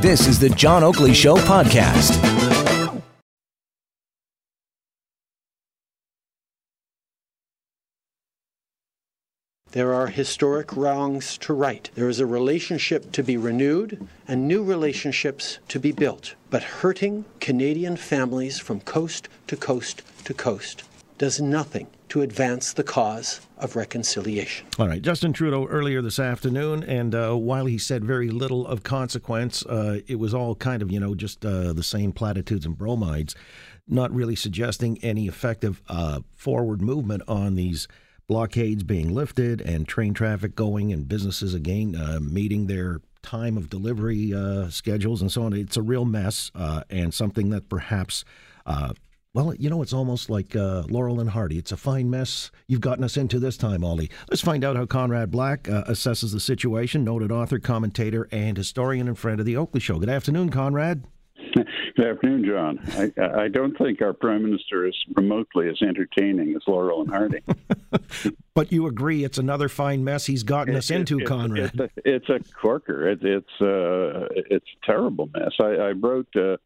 This is the John Oakley Show podcast. There are historic wrongs to right. There is a relationship to be renewed and new relationships to be built. But hurting Canadian families from coast to coast to coast does nothing to advance the cause of reconciliation. All right, Justin Trudeau earlier this afternoon, and uh, while he said very little of consequence, uh, it was all kind of, you know, just uh, the same platitudes and bromides, not really suggesting any effective uh, forward movement on these blockades being lifted and train traffic going and businesses again uh, meeting their time of delivery uh, schedules and so on. It's a real mess and something that perhaps well, you know, it's almost like uh, Laurel and Hardy. It's a fine mess you've gotten us into this time, Ollie. Let's find out how Conrad Black uh, assesses the situation. Noted author, commentator, and historian and friend of the Oakley Show. Good afternoon, Conrad. Good afternoon, John. I, I, don't think our prime minister is remotely as entertaining as Laurel and Hardy. but you agree it's another fine mess he's gotten us it, into, it, Conrad. It's a, it's a corker. It, it's uh, it's a terrible mess. I, I wrote. Uh,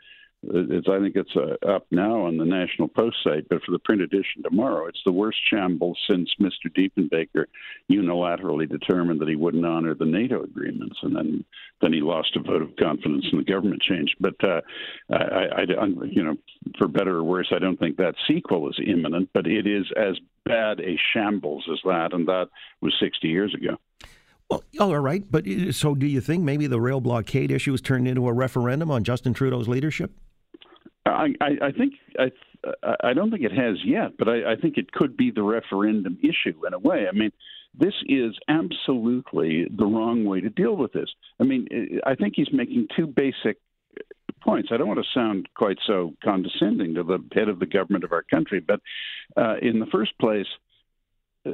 it's, I think it's uh, up now on the National Post site, but for the print edition tomorrow, it's the worst shambles since Mr. Diefenbaker unilaterally determined that he wouldn't honor the NATO agreements, and then then he lost a vote of confidence and the government changed. But uh, I, I, I, you know, for better or worse, I don't think that sequel is imminent, but it is as bad a shambles as that, and that was 60 years ago. Well, all right, but uh, so do you think maybe the rail blockade issue has turned into a referendum on Justin Trudeau's leadership? I, I, think I, I don't think it has yet, but I, I think it could be the referendum issue in a way. I mean, this is absolutely the wrong way to deal with this. I mean, I think he's making two basic points. I don't want to sound quite so condescending to the head of the government of our country, but uh, in the first place, uh,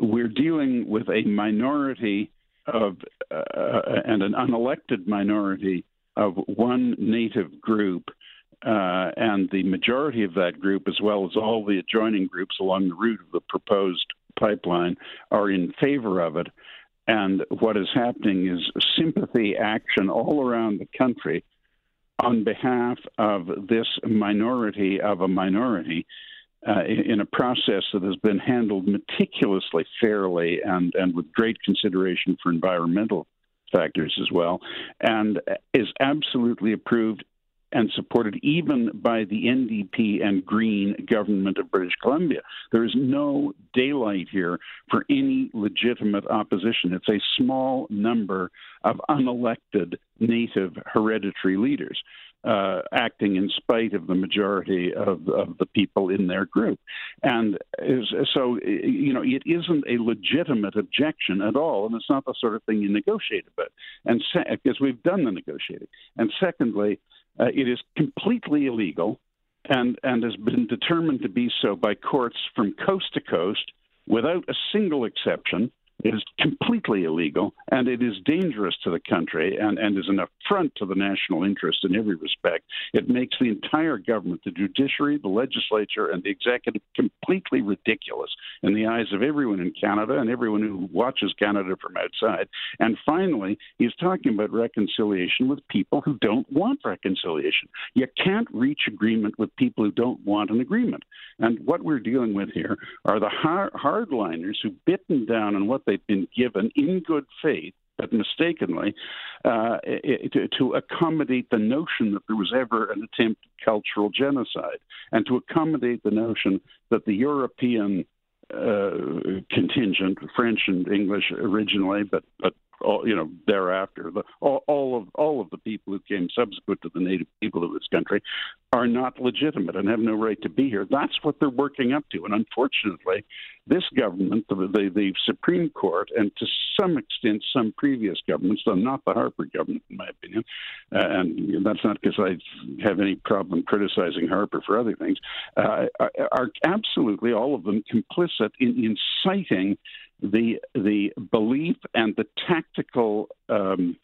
we're dealing with a minority of uh, and an unelected minority of one native group uh, and the majority of that group, as well as all the adjoining groups along the route of the proposed pipeline, are in favor of it. And what is happening is sympathy action all around the country on behalf of this minority of a minority uh, in a process that has been handled meticulously, fairly, and, and with great consideration for environmental factors as well, and is absolutely approved and supported even by the NDP and Green government of British Columbia. There is no daylight here for any legitimate opposition. It's a small number of unelected native hereditary leaders. Uh, acting in spite of the majority of, of the people in their group. And so, you know, it isn't a legitimate objection at all, and it's not the sort of thing you negotiate about. And because we've done the negotiating. And secondly, uh, it is completely illegal and, and has been determined to be so by courts from coast to coast without a single exception is completely illegal and it is dangerous to the country and, and is an affront to the national interest in every respect. It makes the entire government, the judiciary, the legislature, and the executive completely ridiculous in the eyes of everyone in Canada and everyone who watches Canada from outside. And finally, he's talking about reconciliation with people who don't want reconciliation. You can't reach agreement with people who don't want an agreement. And what we're dealing with here are the hardliners who bitten down on what they've been given in good faith but mistakenly, uh, to, to, accommodate the notion that there was ever an attempt at cultural genocide, and to accommodate the notion that the European uh, contingent, French and English originally, but but all, you know thereafter, the, all, all of all of the people who came subsequent to the native people of this country are not legitimate and have no right to be here. That's what they're working up to, and unfortunately, this government, the, the, the Supreme Court, and to some extent some previous governments, though not the Harper government, in my opinion, uh, and that's not because I have any problem criticizing Harper for other things, uh, are, are absolutely all of them complicit in inciting the the belief and the tactical. Um,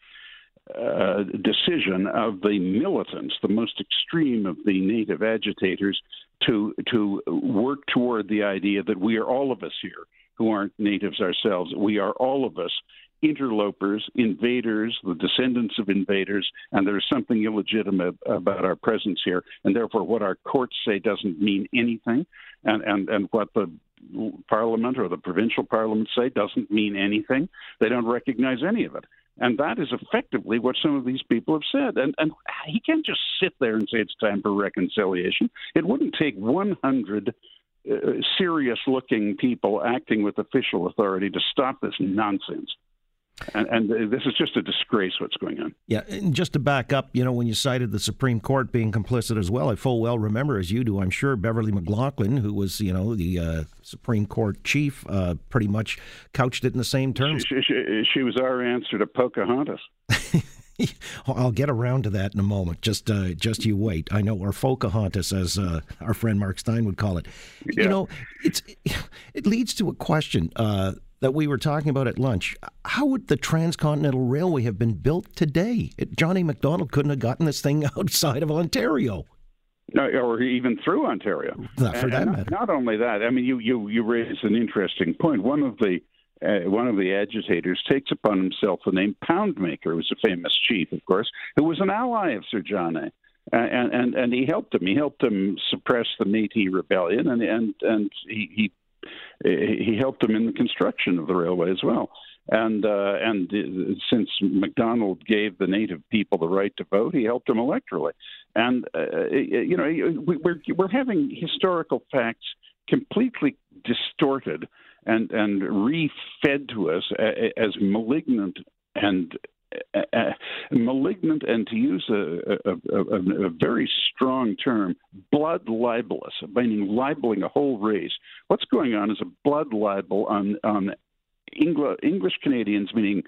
uh, decision of the militants, the most extreme of the native agitators, to to work toward the idea that we are all of us here who aren't natives ourselves. We are all of us interlopers, invaders, the descendants of invaders, and there's something illegitimate about our presence here, and therefore what our courts say doesn't mean anything, and and and what the parliament or the provincial parliament say doesn't mean anything. They don't recognize any of it. And that is effectively what some of these people have said. And, and he can't just sit there and say it's time for reconciliation. It wouldn't take 100 uh, serious looking people acting with official authority to stop this nonsense. And, and, this is just a disgrace what's going on. Yeah, and just to back up, you know, when you cited the Supreme Court being complicit as well, I full well remember, as you do, I'm sure, Beverley McLachlin, who was, you know, the uh, Supreme Court chief, uh, pretty much couched it in the same terms. She, she, she was our answer to Pocahontas. I'll get around to that in a moment. Just, uh, just you wait. I know, or Pocahontas, as uh, our friend Mark Steyn would call it. Yeah. You know, it's it leads to a question. Uh, that we were talking about at lunch. How would the Transcontinental Railway have been built today? John A. Macdonald couldn't have gotten this thing outside of Ontario. No, or even through Ontario. Not for and, that matter. Not only that, I mean, you you you raise an interesting point. One of the uh, one of the agitators takes upon himself the name Poundmaker, who was a famous chief, of course, who was an ally of Sir John A. And, and and he helped him. He helped him suppress the Métis rebellion, and and and he, he he helped them in the construction of the railway as well. And uh, and since Macdonald gave the native people the right to vote, he helped them electorally. And uh, you know, we're we're having historical facts completely distorted and and refed to us as malignant and uh, malignant and to use a, a, a, a, very strong term, blood libelous, meaning libeling a whole race. What's going on is a blood libel on on Engl- English Canadians, meaning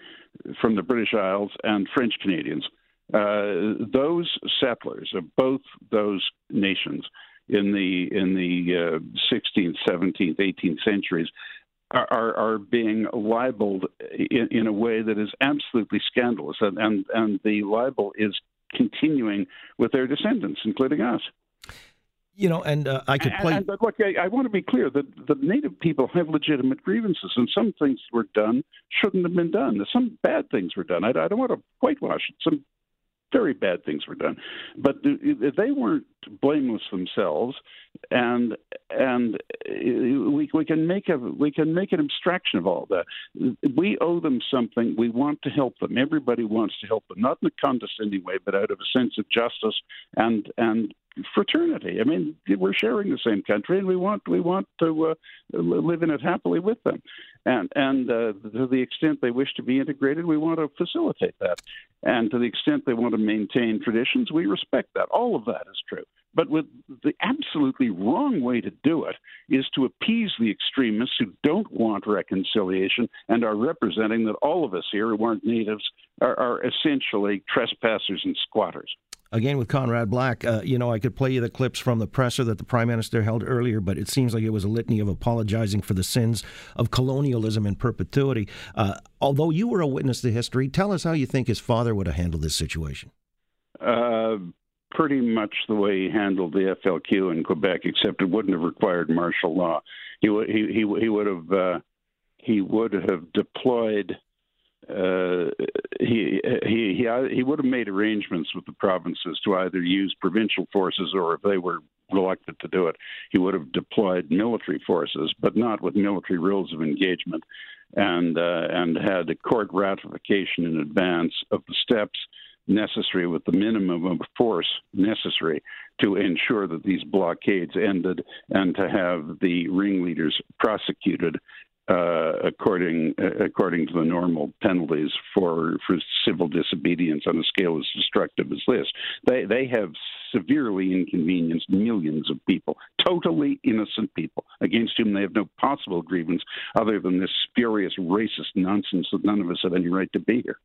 from the British Isles, and French Canadians. Uh, those settlers of both those nations in the in the uh, 16th, 17th, 18th centuries are, are being libeled in, in, a way that is absolutely scandalous, and, and, and the libel is continuing with their descendants, including us. You know, and uh, I could play. And, and, look, I, I, want to be clear that the native people have legitimate grievances, and some things were done shouldn't have been done. Some bad things were done. I, I don't want to whitewash it. Some very bad things were done, but they weren't blameless themselves, and and uh, we we can make a we can make an abstraction of all that. We owe them something. We want to help them. Everybody wants to help them, not in a condescending way, but out of a sense of justice and and fraternity. I mean, we're sharing the same country, and we want we want to uh, live in it happily with them. And and uh, to the extent they wish to be integrated, we want to facilitate that. And to the extent they want to maintain traditions, we respect that. All of that is true. But with the absolutely wrong way to do it is to appease the extremists who don't want reconciliation and are representing that all of us here who aren't natives are, are essentially trespassers and squatters again with Conrad Black, uh, you know, I could play you the clips from the presser that the prime minister held earlier, but it seems like it was a litany of apologizing for the sins of colonialism in perpetuity. Uh, although you were a witness to history, tell us how you think his father would have handled this situation. Uh, pretty much the way he handled the FLQ in Quebec, except it wouldn't have required martial law. He he he, he would have uh, he would have deployed uh, he he he he would have made arrangements with the provinces to either use provincial forces or if they were reluctant to do it, he would have deployed military forces, but not with military rules of engagement, and uh, and had a court ratification in advance of the steps necessary with the minimum of force necessary to ensure that these blockades ended and to have the ringleaders prosecuted uh, according uh, according to the normal penalties for for civil disobedience on a scale as destructive as this. They they have severely inconvenienced millions of people, totally innocent people, against whom they have no possible grievance other than this spurious racist nonsense that none of us have any right to be here.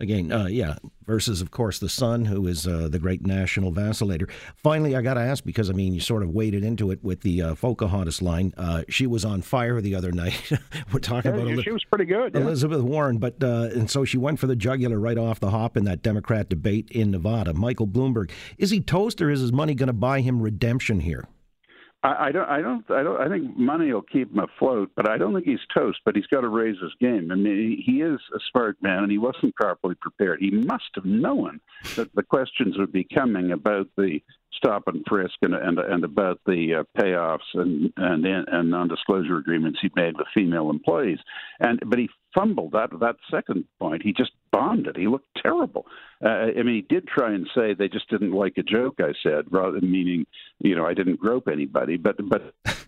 Again, uh, yeah, versus, of course, the son, who is uh, the great national vacillator. Finally, I got to ask because, I mean, you sort of waded into it with the uh, Pocahontas line. Uh, she was on fire the other night. We're talking yeah, about yeah, she was pretty good. Yeah. Elizabeth Warren, but uh, and so she went for the jugular right off the hop in that Democrat debate in Nevada. Michael Bloomberg, is he toast or is his money going to buy him redemption here? I, don't. I don't. I don't. I think money will keep him afloat, but I don't think he's toast. But he's got to raise his game. I mean, he, he is a smart man, and he wasn't properly prepared. He must have known that the questions would be coming about the stop and frisk and and, and about the uh, payoffs and and and non-disclosure agreements he made with female employees. And but he fumbled that that second point. He just bombed it. He looked terrible. Uh, I mean, he did try and say they just didn't like a joke I said, rather meaning you know I didn't grope anybody, but but.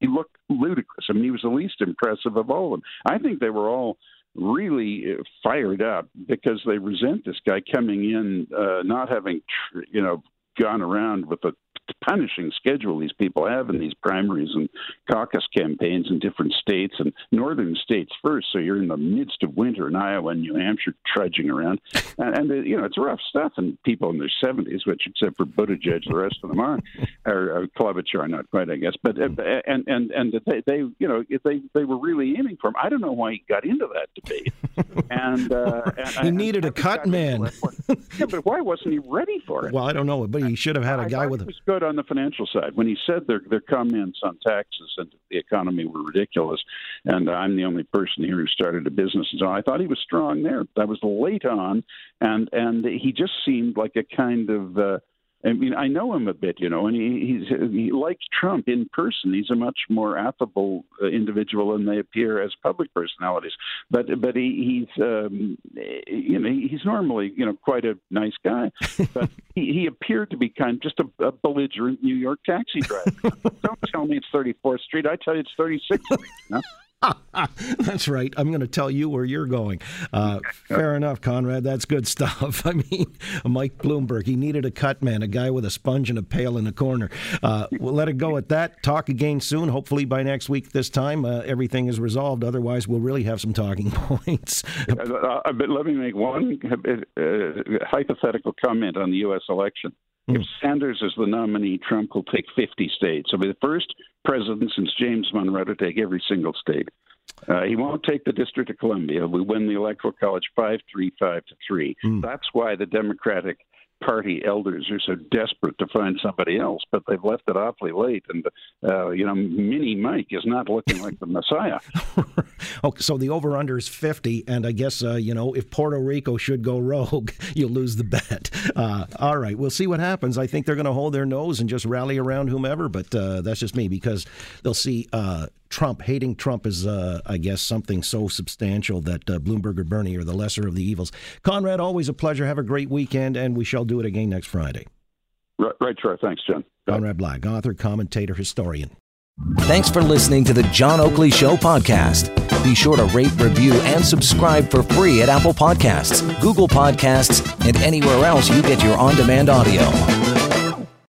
he looked ludicrous. I mean, he was the least impressive of all of them. I think they were all really uh, fired up because they resent this guy coming in, uh, not having, you know, gone around with a punishing schedule these people have in these primaries and caucus campaigns in different states and northern states first. So you're in the midst of winter in Iowa and New Hampshire trudging around. And, and uh, you know, it's rough stuff. And people in their 70s, which except for Buttigieg, the rest of them are, are, are Klobuchar, not quite, I guess. But, uh, and, and, and they, they, you know, they, they were really aiming for him. I don't know why he got into that debate. And, uh, and he needed a cut man. yeah, but why wasn't he ready for it? Well, I don't know, but he should have had a guy with a. was good on the financial side when he said their their comments on taxes the economy were ridiculous, and I'm the only person here who started a business, and so I thought he was strong there. That was late on, and and he just seemed like a kind of. Uh, I mean, I know him a bit, you know, and he he's, he likes Trump in person. He's a much more affable uh, individual than they appear as public personalities. But but he, he's um, you know he's normally you know quite a nice guy, but he, he appeared to be kind of just a, a belligerent New York taxi driver. Don't tell me it's 34th Street. I tell you it's 36th Street. You know? That's right. I'm going to tell you where you're going. Uh, fair enough, Conrad. That's good stuff. I mean, Mike Bloomberg, he needed a cut man, a guy with a sponge and a pail in the corner. Uh, we'll let it go at that. Talk again soon. Hopefully by next week this time, uh, everything is resolved. Otherwise, we'll really have some talking points. Uh, uh, but let me make one uh, hypothetical comment on the U.S. election. If hmm. Sanders is the nominee, Trump will take 50 states. He'll be the first president since James Monroe to take every single state. Uh, he won't take the District of Columbia. We win the Electoral College 5 3 5 to 3. Mm. That's why the Democratic party elders are so desperate to find somebody else, but they've left it awfully late. And, uh, you know, Mini Mike is not looking like the Messiah. okay, so the over under is 50. And I guess, uh, you know, if Puerto Rico should go rogue, you'll lose the bet. Uh, all right, we'll see what happens. I think they're going to hold their nose and just rally around whomever, but uh, that's just me because they'll see uh, Trump, hating Trump is, uh, I guess, something so substantial that uh, Bloomberg or Bernie are the lesser of the evils. Conrad, always a pleasure. Have a great weekend, and we shall do it again next Friday. Right, right sure. Thanks, John. Conrad Black, author, commentator, historian. Thanks for listening to the John Oakley Show podcast. Be sure to rate, review, and subscribe for free at Apple Podcasts, Google Podcasts, and anywhere else you get your on demand audio.